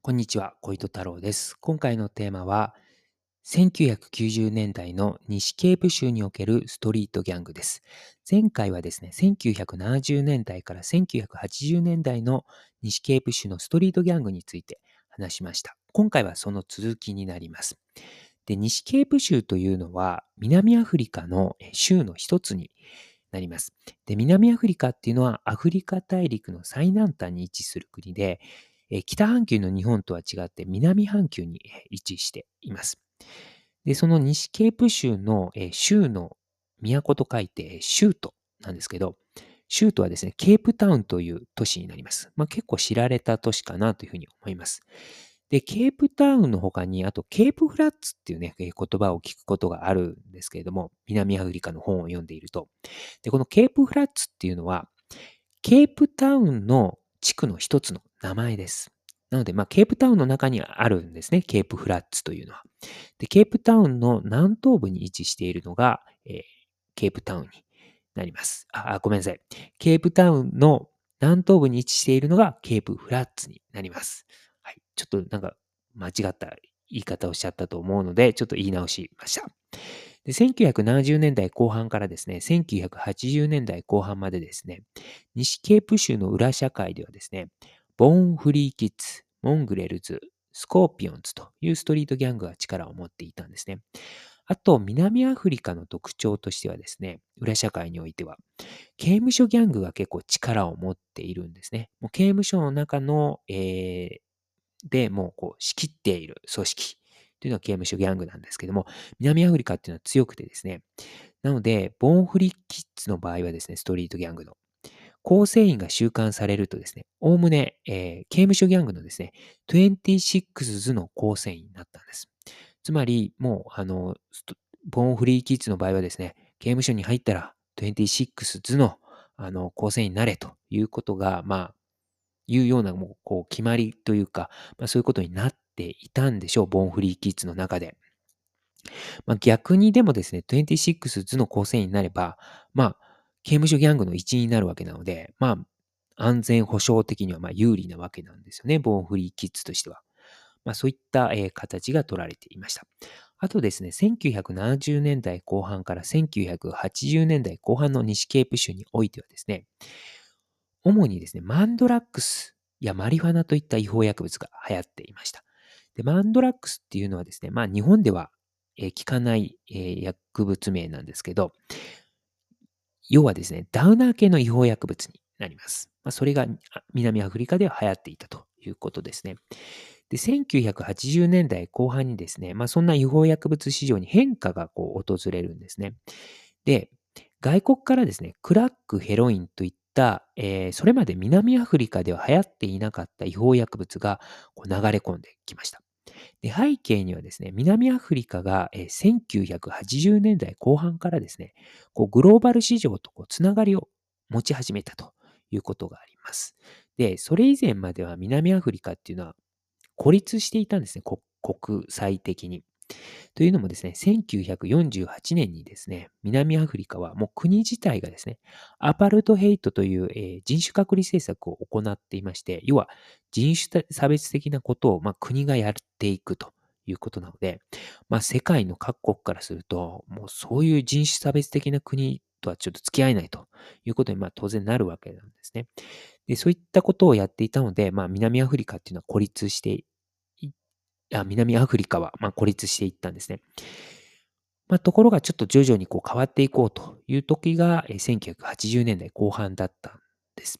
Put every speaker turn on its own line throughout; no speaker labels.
こんにちは、小糸太郎です。今回のテーマは、1990年代の西ケープ州におけるストリートギャングです。前回はですね、1970年代から1980年代の西ケープ州のストリートギャングについて話しました。今回はその続きになります。で西ケープ州というのは南アフリカの州の一つになります。で南アフリカっていうのはアフリカ大陸の最南端に位置する国で、北半球の日本とは違って南半球に位置しています。で、その西ケープ州の州の都と書いて州都なんですけど、州都はですね、ケープタウンという都市になります。まあ、結構知られた都市かなというふうに思います。で、ケープタウンの他に、あとケープフラッツっていうね、言葉を聞くことがあるんですけれども、南アフリカの本を読んでいると。で、このケープフラッツっていうのは、ケープタウンの地区の一つの名前です。なので、まあ、ケープタウンの中にあるんですね。ケープフラッツというのは。で、ケープタウンの南東部に位置しているのが、えー、ケープタウンになります。あ、ごめんなさい。ケープタウンの南東部に位置しているのがケープフラッツになります。はい。ちょっとなんか間違った言い方をしちゃったと思うので、ちょっと言い直しました。で1970年代後半からですね、1980年代後半までですね、西ケープ州の裏社会ではですね、ボーンフリーキッズ、モングレルズ、スコーピオンズというストリートギャングが力を持っていたんですね。あと、南アフリカの特徴としてはですね、裏社会においては、刑務所ギャングが結構力を持っているんですね。もう刑務所の中の、えー、でもうこう仕切っている組織というのは刑務所ギャングなんですけども、南アフリカっていうのは強くてですね、なので、ボーンフリーキッズの場合はですね、ストリートギャングの、構成員が収監されるとですね、おおむね、えー、刑務所ギャングのですね、26ズの構成員になったんです。つまり、もう、あの、ボーンフリーキッズの場合はですね、刑務所に入ったら26ズのあの構成員になれということが、まあ、いうようなもうこう決まりというか、まあ、そういうことになっていたんでしょう、ボーンフリーキッズの中で。まあ、逆にでもですね、26ズの構成員になれば、まあ、刑務所ギャングの一員になるわけなので、まあ、安全保障的にはま有利なわけなんですよね、ボーンフリーキッズとしては。まあ、そういった、え形が取られていました。あとですね、1970年代後半から1980年代後半の西ケープ州においてはですね、主にですね、マンドラックスやマリファナといった違法薬物が流行っていました。でマンドラックスっていうのはですね、まあ日本では効かない薬物名なんですけど、要はですね、ダウナー系の違法薬物になります。まあ、それが南アフリカでは流行っていたということですね。で、1980年代後半にですね、まあ、そんな違法薬物市場に変化がこう訪れるんですね。で、外国からですね、クラック、ヘロインといった、えー、それまで南アフリカでは流行っていなかった違法薬物がこう流れ込んできました。で背景にはですね、南アフリカが1980年代後半からですね、こうグローバル市場とこうつながりを持ち始めたということがあります。で、それ以前までは南アフリカっていうのは孤立していたんですね、国際的に。というのもですね、1948年にですね、南アフリカはもう国自体がですね、アパルトヘイトという、えー、人種隔離政策を行っていまして、要は人種差別的なことを、まあ、国がやっていくということなので、まあ、世界の各国からすると、もうそういう人種差別的な国とはちょっと付き合えないということに、まあ、当然なるわけなんですね。で、そういったことをやっていたので、まあ、南アフリカっていうのは孤立してあ南アフリカは、ま、孤立していったんですね。まあ、ところがちょっと徐々にこう変わっていこうという時が1980年代後半だったんです。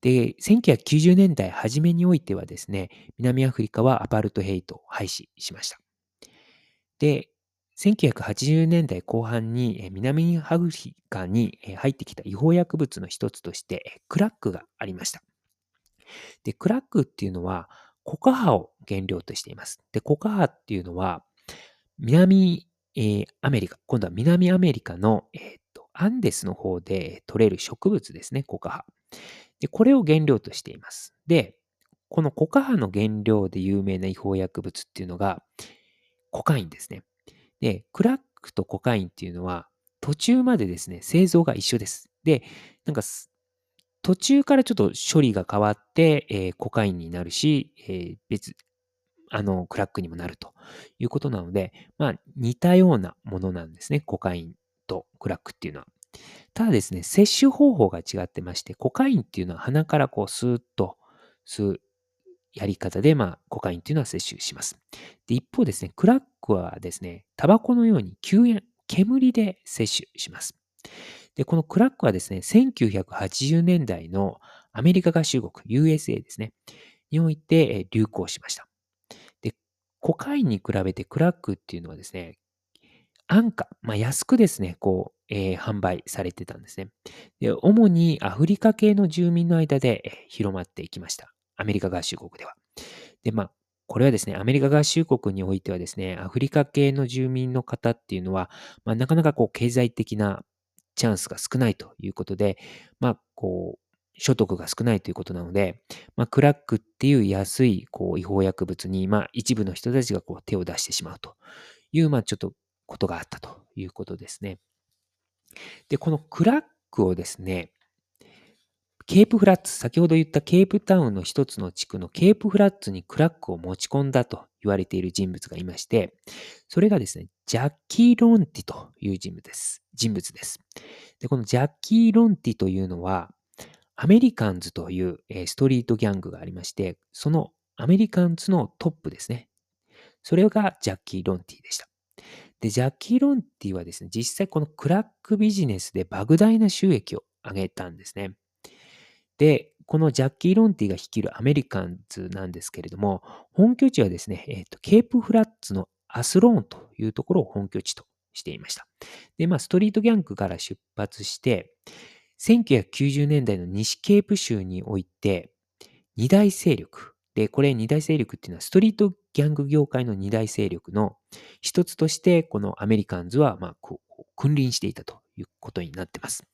で、1990年代初めにおいてはですね、南アフリカはアパルトヘイトを廃止しました。で、1980年代後半に南アフリカに入ってきた違法薬物の一つとしてクラックがありました。で、クラックっていうのはコカハを原料としています。で、コカハっていうのは、南、えー、アメリカ、今度は南アメリカの、えーと、アンデスの方で取れる植物ですね、コカハ。で、これを原料としています。で、このコカハの原料で有名な違法薬物っていうのが、コカインですね。で、クラックとコカインっていうのは、途中までですね、製造が一緒です。で、なんか、途中からちょっと処理が変わって、えー、コカインになるし、えー、別、あの、クラックにもなるということなので、まあ、似たようなものなんですね。コカインとクラックっていうのは。ただですね、摂取方法が違ってまして、コカインっていうのは鼻からこうスーッと吸うやり方で、まあ、コカインっていうのは摂取します。で、一方ですね、クラックはですね、タバコのように吸煙、煙で摂取します。で、このクラックはですね、1980年代のアメリカ合衆国、USA ですね、において流行しました。で、コカインに比べてクラックっていうのはですね、安価、まあ、安くですね、こう、えー、販売されてたんですねで。主にアフリカ系の住民の間で広まっていきました。アメリカ合衆国では。で、まあ、これはですね、アメリカ合衆国においてはですね、アフリカ系の住民の方っていうのは、まあ、なかなかこう経済的なチャンスが少ないということで、まあ、こう、所得が少ないということなので、まあ、クラックっていう安いこう違法薬物に、まあ、一部の人たちがこう手を出してしまうという、まあ、ちょっとことがあったということですね。で、このクラックをですね、ケープフラッツ、先ほど言ったケープタウンの一つの地区のケープフラッツにクラックを持ち込んだと言われている人物がいまして、それがですね、ジャッキー・ロンティという人物です。人物です。で、このジャッキー・ロンティというのは、アメリカンズというストリートギャングがありまして、そのアメリカンズのトップですね。それがジャッキー・ロンティでした。で、ジャッキー・ロンティはですね、実際このクラックビジネスで莫大な収益を上げたんですね。で、このジャッキー・ロンティが率いるアメリカンズなんですけれども、本拠地はですね、えーと、ケープフラッツのアスローンというところを本拠地としていました。で、まあ、ストリートギャングから出発して、1990年代の西ケープ州において、二大勢力。で、これ二大勢力っていうのはストリートギャング業界の二大勢力の一つとして、このアメリカンズは、まあ、君臨していたということになってます。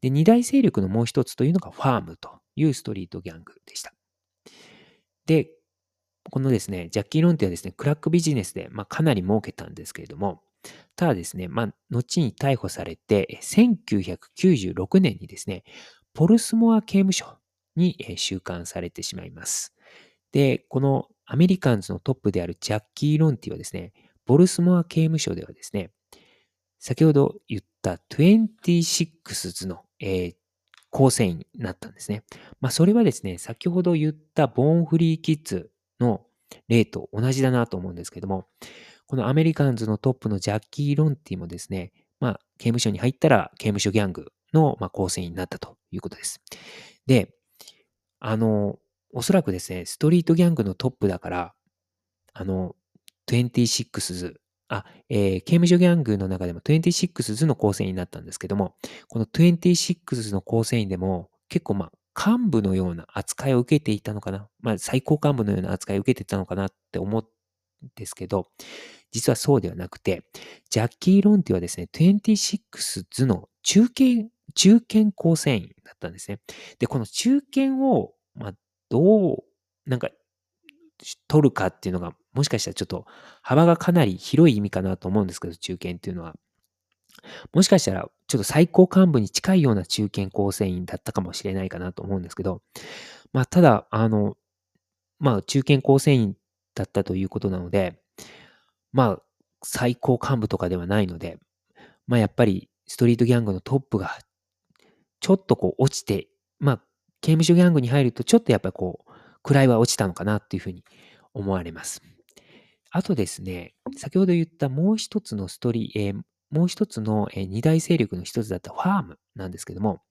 で、二大勢力のもう一つというのがファームというストリートギャングでした。で、このですね、ジャッキー・ロンティはですね、クラックビジネスで、まあ、かなり儲けたんですけれども、ただですね、まあ、後に逮捕されて、1996年にですね、ポルスモア刑務所に収監されてしまいます。で、このアメリカンズのトップであるジャッキー・ロンティはですね、ボルスモア刑務所ではですね、先ほど言った26の、えー、構成員になったんですね。まあ、それはですね、先ほど言ったボーンフリーキッズの例と同じだなと思うんですけども、このアメリカンズのトップのジャッキー・ロンティもですね、まあ、刑務所に入ったら刑務所ギャングの、まあ、構成員になったということです。で、あの、おそらくですね、ストリートギャングのトップだから、あの、26あ、えー、刑務所ギャングの中でも26の構成員になったんですけども、この26の構成員でも結構まあ幹部のような扱いを受けていたのかな。まあ最高幹部のような扱いを受けていたのかなって思うんですけど、実はそうではなくて、ジャッキー・ロンティはですね、26図の中堅、中堅構成員だったんですね。で、この中堅を、まあ、どう、なんか取るかっていうのが、もしかしたらちょっと幅がかなり広い意味かなと思うんですけど、中堅っていうのは。もしかしたら、ちょっと最高幹部に近いような中堅構成員だったかもしれないかなと思うんですけど、まあ、ただ、あの、まあ、中堅構成員だったということなので、まあ、最高幹部とかではないので、まあ、やっぱり、ストリートギャングのトップが、ちょっとこう落ちて、まあ、刑務所ギャングに入ると、ちょっとやっぱりこう、位は落ちたのかなっていうふうに思われます。あとですね、先ほど言ったもう一つのストリー、えー、もう一つの二大勢力の一つだったファームなんですけども、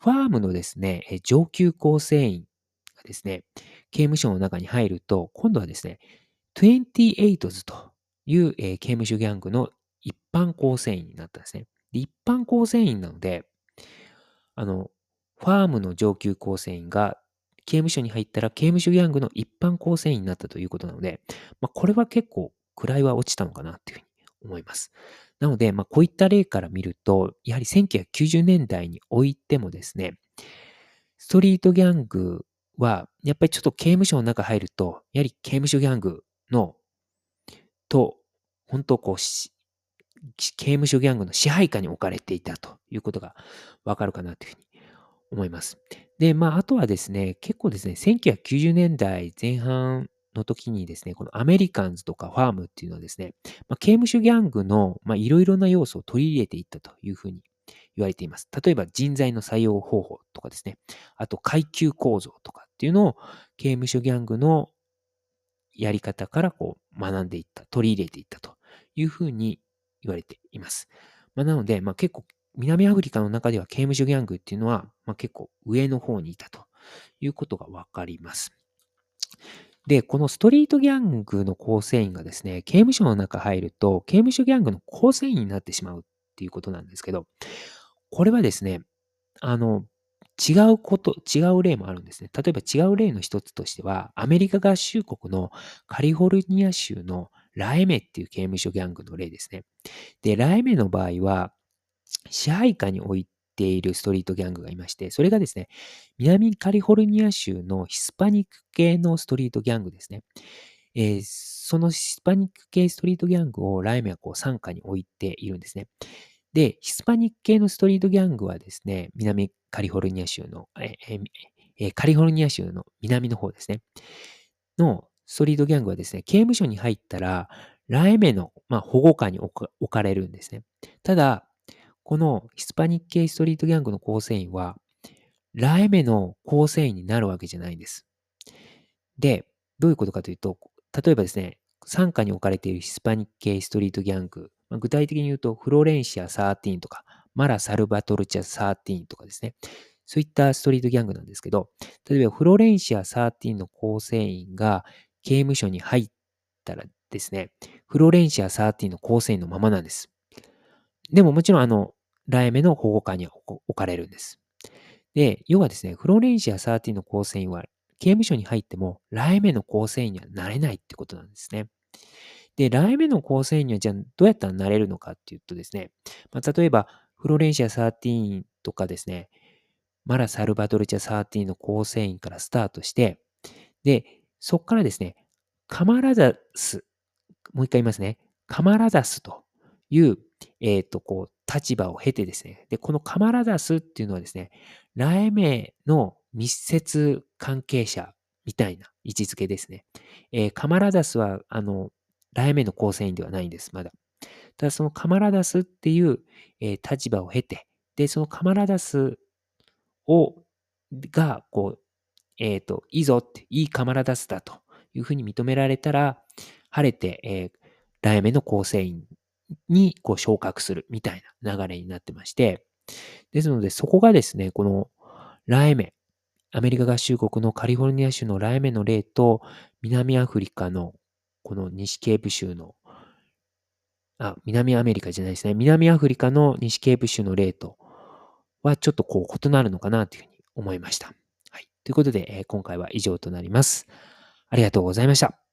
ファームのですね、上級構成員がですね、刑務所の中に入ると、今度はですね、28s という刑務所ギャングの一般構成員になったんですね。で一般構成員なので、あの、ファームの上級構成員が刑務所に入ったら刑務所ギャングの一般構成員になったということなので、まあ、これは結構位は落ちたのかなっていうふうに思います。なので、まあ、こういった例から見ると、やはり1990年代においてもですね、ストリートギャングは、やっぱりちょっと刑務所の中入ると、やはり刑務所ギャングの、と、本当こう、刑務所ギャングの支配下に置かれていたということがわかるかなというふうに思います。で、まあ、あとはですね、結構ですね、1990年代前半の時にですね、このアメリカンズとかファームっていうのはですね、まあ、刑務所ギャングの、いろいろな要素を取り入れていったというふうに言われています。例えば人材の採用方法とかですね、あと階級構造とかっていうのを刑務所ギャングのやり方からこう学んでいった、取り入れていったというふうに言われています。まあ、なので、まあ、結構南アフリカの中では刑務所ギャングっていうのは、まあ、結構上の方にいたということがわかります。で、このストリートギャングの構成員がですね、刑務所の中入ると、刑務所ギャングの構成員になってしまうっていうことなんですけど、これはですね、あの、違うこと、違う例もあるんですね。例えば違う例の一つとしては、アメリカ合衆国のカリフォルニア州のラエメっていう刑務所ギャングの例ですね。で、ラエメの場合は、支配下に置いているストリートギャングがいまして、それがですね、南カリフォルニア州のヒスパニック系のストリートギャングですね。えー、そのヒスパニック系ストリートギャングをライメはこう傘下に置いているんですね。で、ヒスパニック系のストリートギャングはですね、南カリフォルニア州の、ええカリフォルニア州の南の方ですね、のストリートギャングはですね、刑務所に入ったら、ライメの、まあ、保護下に置かれるんですね。ただ、このヒスパニック系ストリートギャングの構成員は、ライメの構成員になるわけじゃないんです。で、どういうことかというと、例えばですね、傘下に置かれているヒスパニック系ストリートギャング、具体的に言うと、フロレンシア13とか、マラ・サルバトルチャ13とかですね。そういったストリートギャングなんですけど、例えばフロレンシア13の構成員が刑務所に入ったらですね、フロレンシア13の構成員のままなんです。でももちろんあの、ライメの保護下に置かれるんです。で、要はですね、フロレンシア13の構成員は刑務所に入っても、ライメの構成員にはなれないってことなんですね。で、ライ目の構成員にはじゃあどうやったらなれるのかっていうとですね、まあ、例えば、フロレンシア13とかですね、マラ・サルバドルチャ13の構成員からスタートして、で、そこからですね、カマラザス、もう一回言いますね、カマラザスという、えっ、ー、と、こう、立場を経てですね、で、このカマラザスっていうのはですね、ラエメの密接関係者みたいな位置づけですね。えー、カマラザスは、あの、ライメの構成員ではないんです、まだ。ただそのカマラダスっていう、えー、立場を経て、で、そのカマラダスを、が、こう、えっ、ー、と、いいぞって、いいカマラダスだというふうに認められたら、晴れて、えー、ライメの構成員にこう昇格するみたいな流れになってまして、ですので、そこがですね、このライメ、アメリカ合衆国のカリフォルニア州のライメの例と、南アフリカのこの西ケープ州の、あ、南アメリカじゃないですね。南アフリカの西ケープ州の例とはちょっとこう異なるのかなというふうに思いました。はい。ということで、えー、今回は以上となります。ありがとうございました。